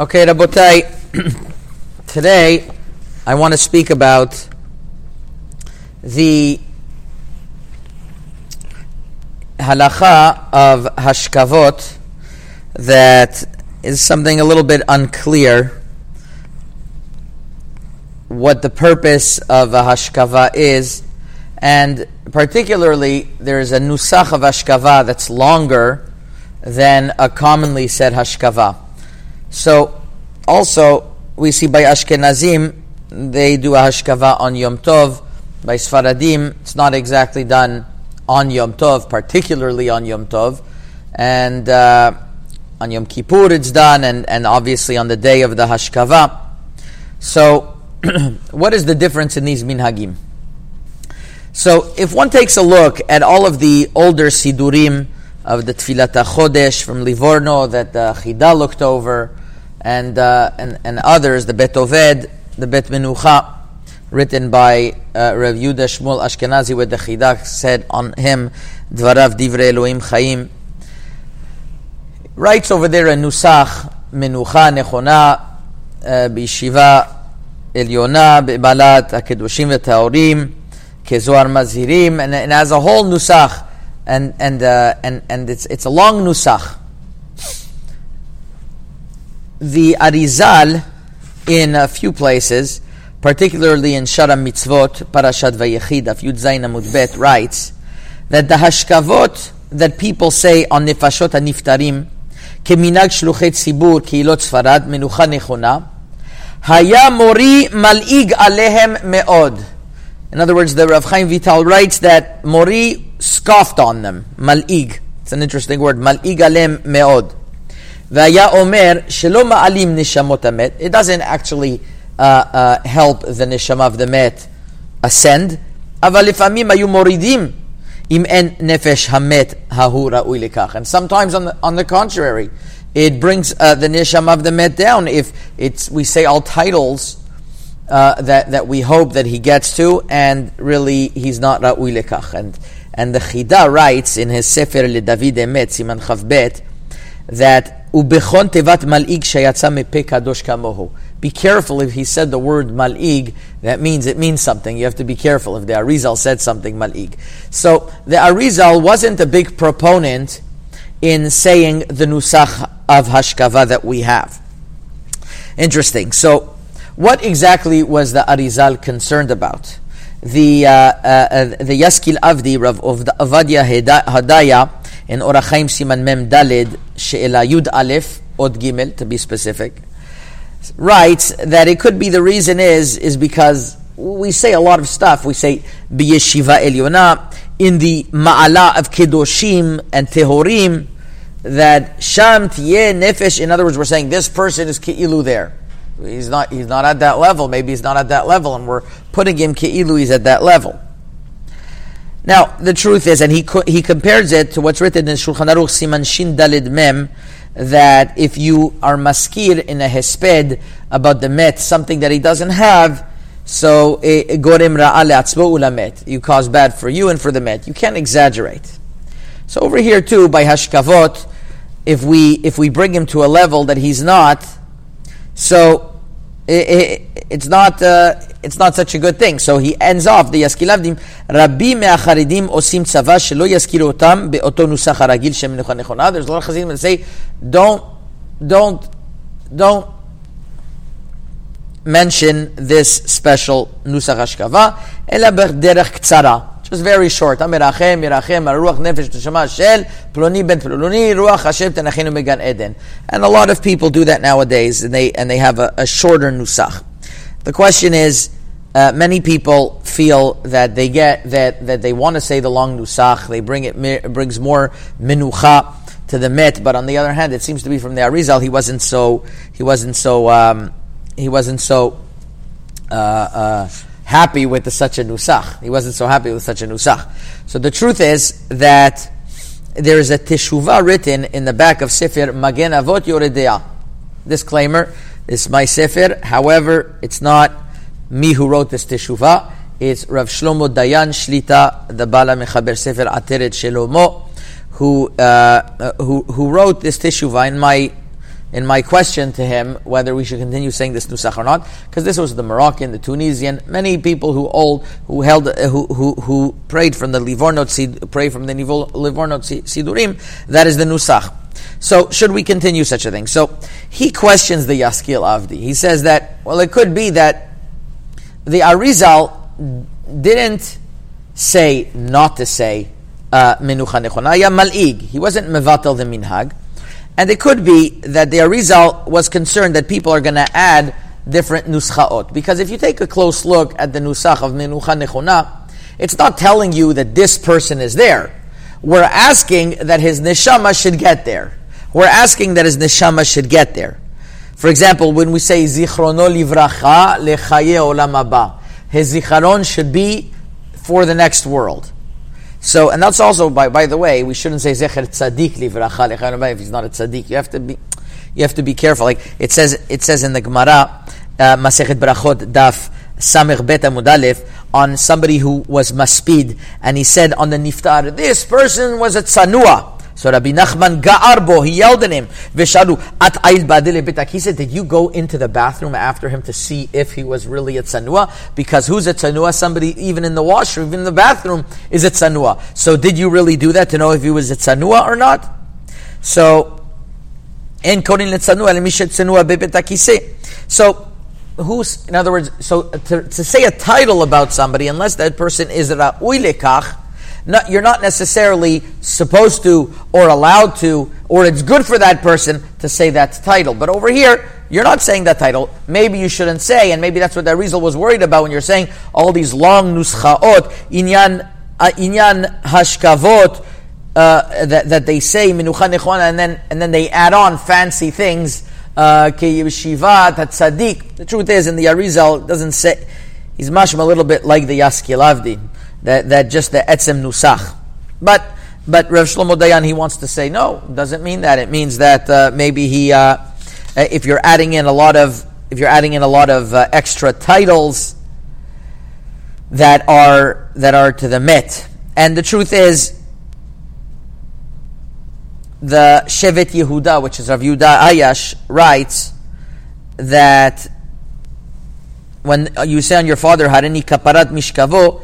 Okay, Rabotai, today I want to speak about the halacha of hashkavot that is something a little bit unclear what the purpose of a hashkava is, and particularly there is a nusach of hashkava that's longer than a commonly said hashkava. So, also, we see by Ashkenazim, they do a hashkava on Yom Tov. By Sfaradim, it's not exactly done on Yom Tov, particularly on Yom Tov. And uh, on Yom Kippur it's done, and, and obviously on the day of the hashkava. So, what is the difference in these minhagim? So, if one takes a look at all of the older sidurim of the Tfilat Chodesh from Livorno that the Chida looked over, and, uh, and, and others, the Bet Oved, the Bet Menucha, written by uh, Rav Yudah Shmuel Ashkenazi, where the Chida said on him, Dvarav Divrei Elohim Chaim. Writes over there a Nusach, Menucha Nechona, uh, בישיבה עליונה, בבעלת הקדושים והטהורים, כזוהר מזהירים, and, and has a whole nusach, and and uh, and and it's it's a long nusach. The Arizal in a few places, particularly in Shara Mitzvot, Parashat Vayechi, Yud Zayin Amud Bet, writes that the hashkavot that people say on nefashot niftarim, כמנהג שלוחי ציבור, קהילות ספרד, menucha נכונה, haya mori malig alehem meod. In other words, the Rav Chaim Vital writes that Mori scoffed on them. Mal'ig. It's an interesting word. Mal'ig עליהם מאוד. והיה אומר שלא מעלים נשמות המת, it doesn't actually uh, uh, help the neshama of the מת ascend, אבל לפעמים היו מורידים אם אין נפש המת ההוא ראוי לכך. And sometimes on the, on the contrary, it brings uh, the neshama of the met down if it's, we say all titles uh, that, that we hope that he gets to, and really he's not ra'ui lekach. And, and the Chida writes in his Sefer Le David Emet, Siman Chavbet, that Ubechon tevat mal'ig shayatza mepe kadosh kamohu. Be careful if he said the word mal'ig, that means it means something. You have to be careful if the Arizal said something mal'ig. So the Arizal wasn't a big proponent in saying the nusach of hashkava that we have. Interesting. So what exactly was the Arizal concerned about? The uh, uh, uh the Yaskil Avdi Rav Avadia Hadaya in Orach Chaim Siman Mem Dalid She'ela Yud Aleph Od Gimel to be specific writes that it could be the reason is is because we say a lot of stuff. We say biyeshiva elyona in the ma'ala of kedoshim and tehorim that sham tiyeh nefesh. In other words, we're saying this person is keilu there. He's not. He's not at that level. Maybe he's not at that level, and we're putting him keilu. He's at that level. Now, the truth is, and he, he compares it to what's written in Shulchan Aruch Siman Shin Dalid Mem, that if you are maskir in a hesped about the met, something that he doesn't have, so eh, gorim ulamet. You cause bad for you and for the met. You can't exaggerate. So over here too, by hashkavot, if we if we bring him to a level that he's not, so it's not uh, it's not such a good thing. So he ends off the Yaskilavdim. Rabbi me'acharidim osim tzava shelo yaskiru otam be'oto nusach haragil shem nechonechona. There's a lot of chassidim that say, don't, don't, don't mention this special nusach hashkava ela b'derech ktsara. Just very short. Amirachem, Mirachem, Nefesh Shel, Ploni Ben Ploni, Ruach Hashem Tenachinu Megan Eden. And a lot of people do that nowadays, and they and they have a, a shorter nusach. The question is, uh, many people feel that they get that that they want to say the long nusach. They bring it, it brings more minucha to the met. But on the other hand, it seems to be from the Arizal he wasn't so he wasn't so um, he wasn't so. Uh, uh, happy with the, such a nusach. He wasn't so happy with such a nusach. So the truth is that there is a teshuvah written in the back of Sefer Magen Avot Yoredea. Disclaimer it's my sefer. However, it's not me who wrote this teshuvah. It's Rav Shlomo Dayan Shlita, the Bala Mechaber Sefer Ateret Shelomo, who, uh, who, who wrote this teshuvah. In my in my question to him whether we should continue saying this nusach or not, because this was the Moroccan, the Tunisian, many people who old who held uh, who, who who prayed from the Livornot pray from the Livornot Sidurim. That is the nusach. So should we continue such a thing? So he questions the Yaskil Avdi. He says that well, it could be that the Arizal didn't say not to say uh, menucha nechonaya mal'ig. He wasn't mevatel the minhag. And it could be that the Arizal was concerned that people are going to add different nuschaot. Because if you take a close look at the nusach of Menucha Nechona, it's not telling you that this person is there. We're asking that his neshama should get there. We're asking that his neshama should get there. For example, when we say zichrono livracha lechaye olam haba, his zicharon should be for the next world. So, and that's also, by, by the way, we shouldn't say zecher tzaddik livracha if he's not a tzaddik. You have to be, you have to be careful. Like it says, it says in the Gemara, uh, Masechet Brachot Daf Samech Bet Amud on somebody who was maspid, and he said on the niftar, this person was a tzanua. So Rabbi Nachman Ga'arbo, he yelled at him, Vishalu, at Bitak. He said, Did you go into the bathroom after him to see if he was really a tzanua? Because who's a tzanua? Somebody, even in the washroom, even in the bathroom, is a tzanua. So did you really do that to know if he was a tzanua or not? So, in Korin Letzanua, Lemishet Tzanua Bebetakise. So, who's, in other words, so to, to say a title about somebody, unless that person is Ra'ui Lekach, not, you're not necessarily supposed to or allowed to, or it's good for that person to say that title. But over here, you're not saying that title. Maybe you shouldn't say, and maybe that's what that Rizal was worried about when you're saying all these long nuschaot, inyan, uh, inyan hashkavot, uh, that, that they say minucha nechwana, and then and then they add on fancy things. Uh. The truth is, in the Arizal, doesn't say he's mashma a little bit like the Yaskil Avdi that, that just the etzem nusach. But but Rav Shlomo Dayan he wants to say no, doesn't mean that. It means that uh, maybe he uh, if you're adding in a lot of if you're adding in a lot of uh, extra titles that are that are to the mit. And the truth is the Shevet Yehuda, which is Rav Yehuda Ayash, writes that when you say on your father Harini Kaparat Mishkavo,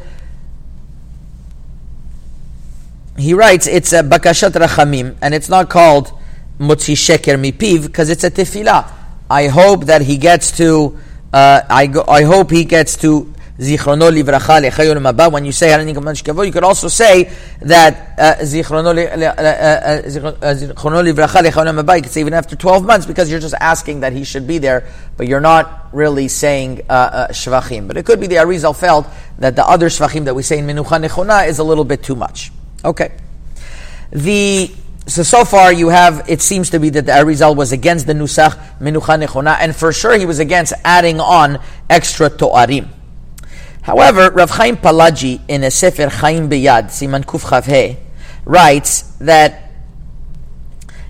he writes it's a bakashat rachamim, and it's not called mutzi sheker mipiv because it's a tefillah. I hope that he gets to. Uh, I go, I hope he gets to zichrono livracha lechayol maba. When you say harani kaman you could also say that uh, zichrono livracha lechayol maba. You could say even after twelve months because you're just asking that he should be there, but you're not really saying uh, uh, shvachim. But it could be the Arizal felt that the other shvachim that we say in menucha nechona is a little bit too much. Okay. The so so far you have it seems to be that the Arizal was against the nusach menucha nechona, and for sure he was against adding on extra toarim. However, Rav Chaim Palaji in a Sefer Chaim Beyad Siman Kuf Chavhe writes that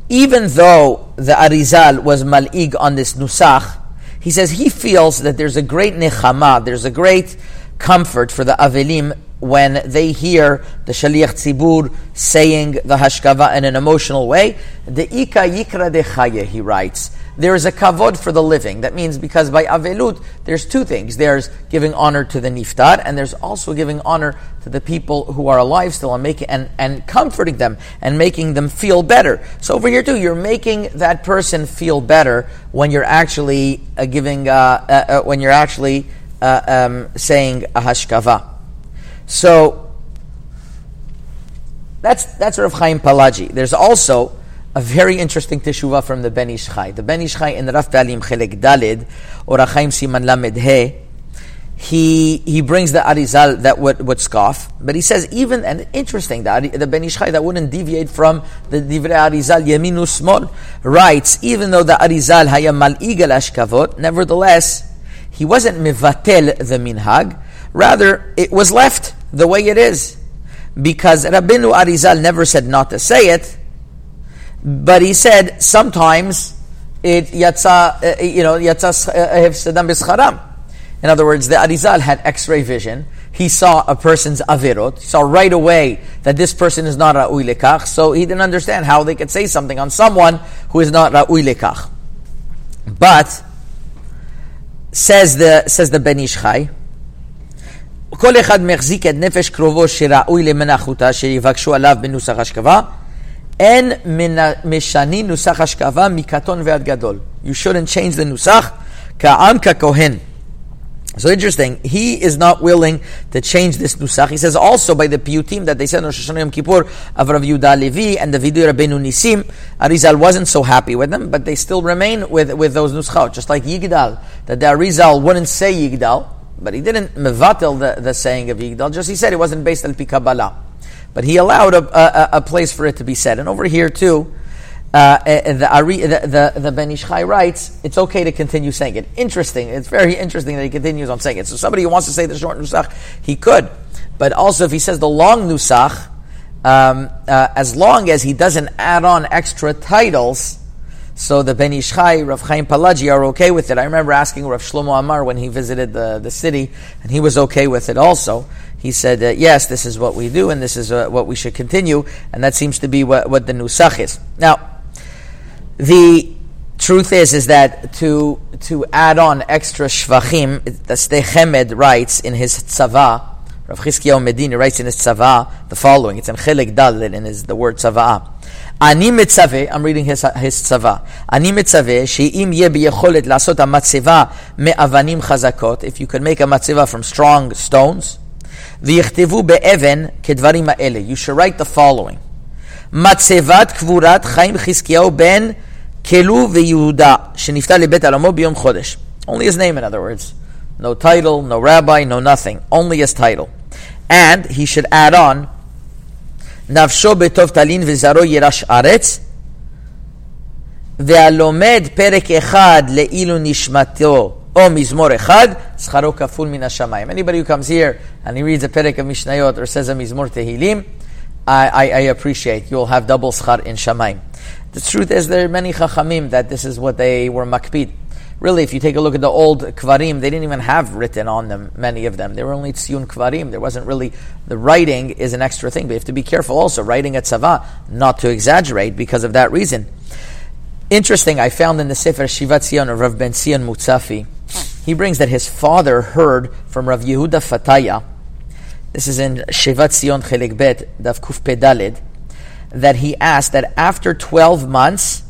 even though the Arizal was mal'ig on this nusach, he says he feels that there's a great nechama, there's a great comfort for the Avelim when they hear the Shaliach Tzibur saying the Hashkava in an emotional way. The Ika Yikra de Chaye, he writes. There is a kavod for the living. That means because by Avelut, there's two things. There's giving honor to the Niftar, and there's also giving honor to the people who are alive still and, making, and, and comforting them and making them feel better. So over here too, you're making that person feel better when you're actually uh, giving, uh, uh, uh when you're actually uh, um, saying a Hashkava. So that's that's Rav Chaim Palaji. There's also a very interesting teshuvah from the Ben Ish Chai. The Ben Ish Chai in Rav Pe'alim Chelek Dalid or Chaim Siman Lamed He. He, he brings the Arizal that would, would scoff, but he says even, and interesting, the, the Ben Ish Chai that wouldn't deviate from the Divrei Arizal Yeminu Smol, writes, even though the Arizal haya mal'igal ashkavot, nevertheless, he wasn't mivatel the minhag, rather, it was left the way it is. Because Rabbeinu Arizal never said not to say it, but he said sometimes it yatsa, uh, you know, yatsa hefsedam bischaram. In other words, the Arizal had X-ray vision. He saw a person's avirot. He saw right away that this person is not ra'ui lekach. So he didn't understand how they could say something on someone who is not ra'ui lekach. But says the says the Ben Ish Chai, כל אחד מחזיק את נפש קרובו שראוי למנחותה שיבקשו עליו בנוסח השכבה, אין משנים נוסח השכבה מקטון ועד גדול. You shouldn't change the נוסח כעם ככהן. So interesting, he is not willing to change this nusach. He says also by the piyutim that they said on Rosh Hashanah Yom Kippur of Rav Yudah Levi and the Vidur Rabbeinu Nisim, Arizal wasn't so happy with them, but they still remain with, with those nuschot, just like Yigdal, that the Arizal wouldn't say Yigdal, but he didn't mevatel the, the saying of Yigdal, just he said it wasn't based on Pikabala. But he allowed a, a, a place for it to be said. And over here too, uh, the, Ari, the, the, the Ben Ish Chai writes, it's okay to continue saying it. Interesting. It's very interesting that he continues on saying it. So somebody who wants to say the short Nusach, he could. But also if he says the long Nusach, um, uh, as long as he doesn't add on extra titles, so the Ben Ish Chai, Rav Chaim Palagi are okay with it. I remember asking Rav Shlomo Amar when he visited the, the city, and he was okay with it also. He said, uh, yes, this is what we do, and this is uh, what we should continue, and that seems to be what, what the Nusach is. Now, the truth is, is that to, to add on extra shvachim, the Sdei Chemed writes in his tzava, Rav Chizkiyahu Medini writes in his tzava the following. It's in Chelik Dalil in his, the word tzava. אני מצווה, I'm reading his, his צבא, אני מצווה שאם יהיה ביכולת לעשות המצבה מאבנים חזקות, if you could make a מצבה from strong stones, ויכתבו באבן כדברים האלה, you should write the following, מצבת קבורת חיים חזקיהו בן כלו ויהודה, שנפטר לבית עלמו ביום חודש. Only his name in other words. No title, no rabbi, no nothing. Only his title. And he should add on, נפשו בטוב תלין וזרעו ירש ארץ, והלומד פרק אחד לאילו נשמתו או מזמור אחד, שכרו כפול מן השמיים. Anybody who comes here and he reads a פרק of Mishnayot or says a מזמור תהילים, I, I, I appreciate. You'll have double schar in shamayim. The truth is, there are many chachamim that this is what they were makpid. Really, if you take a look at the old kvarim, they didn't even have written on them, many of them. They were only tziyun kvarim. There wasn't really, the writing is an extra thing, but you have to be careful also, writing at tzava, not to exaggerate because of that reason. Interesting, I found in the Sefer Shivat Zion of Rav Ben Zion Mutzafi, he brings that his father heard from Rav Yehuda Fataya, this is in Shivat Zion Chelik Bet, Dav Kuf Pedalid, that he asked that after 12 months,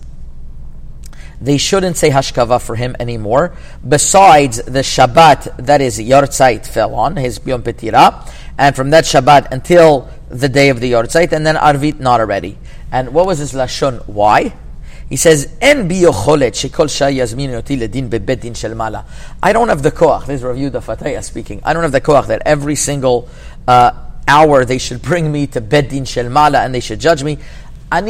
they shouldn't say Hashkava for him anymore. Besides the Shabbat that is Yortzeit fell on, his Yom Petira, and from that Shabbat until the day of the Yortzeit, and then Arvit not already. And what was his Lashon? Why? He says, "En shekol din shel mala." I don't have the koach. This is Rav Fataya speaking. I don't have the koach that every single uh, hour they should bring me to bedin shel mala and they should judge me. I'm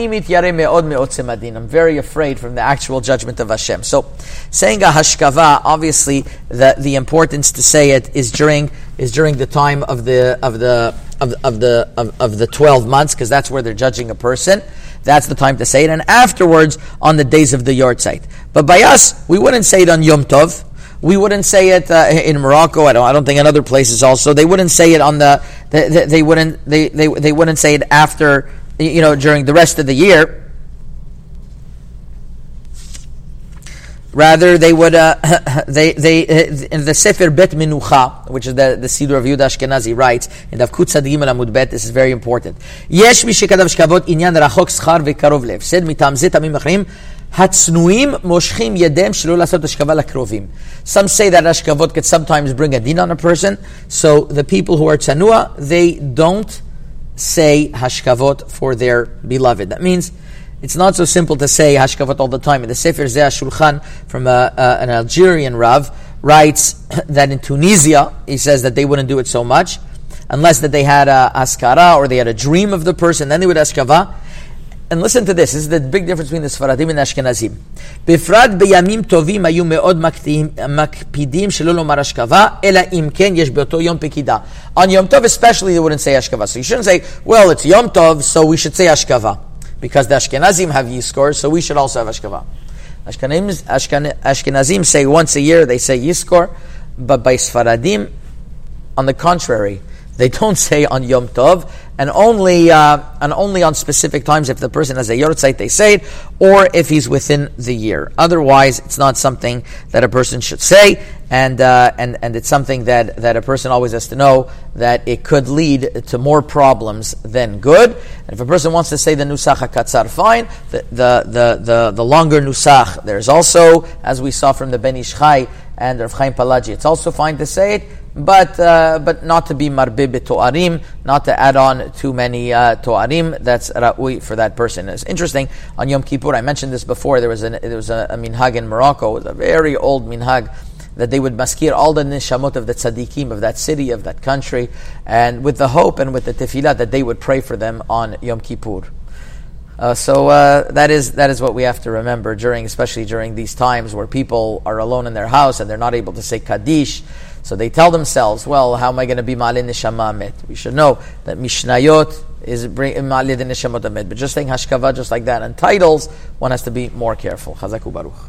very afraid from the actual judgment of Hashem. So, saying a hashkava, obviously, the, the importance to say it is during is during the time of the of the of, of the of, of the twelve months, because that's where they're judging a person. That's the time to say it, and afterwards on the days of the yahrzeit. But by us, we wouldn't say it on Yom Tov. We wouldn't say it uh, in Morocco. I don't. I don't think in other places also. They wouldn't say it on the. They, they, they wouldn't. They, they they wouldn't say it after you know, during the rest of the year. Rather, they would, uh, they, they, in the Sefer Bet Minucha, which is the, the Siddur of Yudah Ashkenazi, writes, in the Avkut Tzad Gimel Amud Bet, this is very important. יש מי שכתב שכבות עניין רחוק שכר וקרוב לב. סד מטעם זה טעמים אחרים, הצנועים מושכים ידיהם שלא לעשות השכבה לקרובים. Some say that השכבות could sometimes bring a din on a person, so the people who are tzanua, they don't say hashkavot for their beloved. That means it's not so simple to say hashkavot all the time. The Sefer Zeh Shulchan from a, uh, uh, an Algerian Rav writes that in Tunisia, he says that they wouldn't do it so much unless that they had a askara or they had a dream of the person, then they would hashkava And listen to this, this is the big difference between the Sfaradim and Ashkenazim. בפרט בימים טובים היו מאוד מקפידים שלא לומר השכבה, אלא אם כן יש באותו יום פקידה. On Yom Tov especially they wouldn't say השכבה. So you shouldn't say, well, it's Yom Tov, so we should say השכבה. Because the Ashkenazim have Yizkor, so we should also have השכבה. Ashkenazim say once a year, they say Yizkor, but by Sfaradim, on the contrary, they don't say on Yom Tov, and only uh, and only on specific times if the person has a yortzeit they say it, or if he's within the year. Otherwise, it's not something that a person should say, and uh, and and it's something that that a person always has to know that it could lead to more problems than good. And if a person wants to say the nusach hakatzar, fine. The the the the, the longer nusach, there's also as we saw from the Ben Ish Chai and Rav Chaim Palaji, it's also fine to say it but uh, but not to be marbib to'arim, not to add on too many uh, to'arim. That's ra'ui for that person. It's interesting on Yom Kippur. I mentioned this before. There was an, there was a, a minhag in Morocco. It was a very old minhag that they would maskir all the nishamot of the tzaddikim of that city of that country, and with the hope and with the tefillah that they would pray for them on Yom Kippur. Uh, so uh, that is that is what we have to remember during, especially during these times where people are alone in their house and they're not able to say kaddish. So they tell themselves, well, how am I going to be Ma'alin Neshama Amet? We should know that Mishnayot is Ma'alin Neshamot Amet. But just saying Hashkava just like that and titles, one has to be more careful. Chazaku Baruch.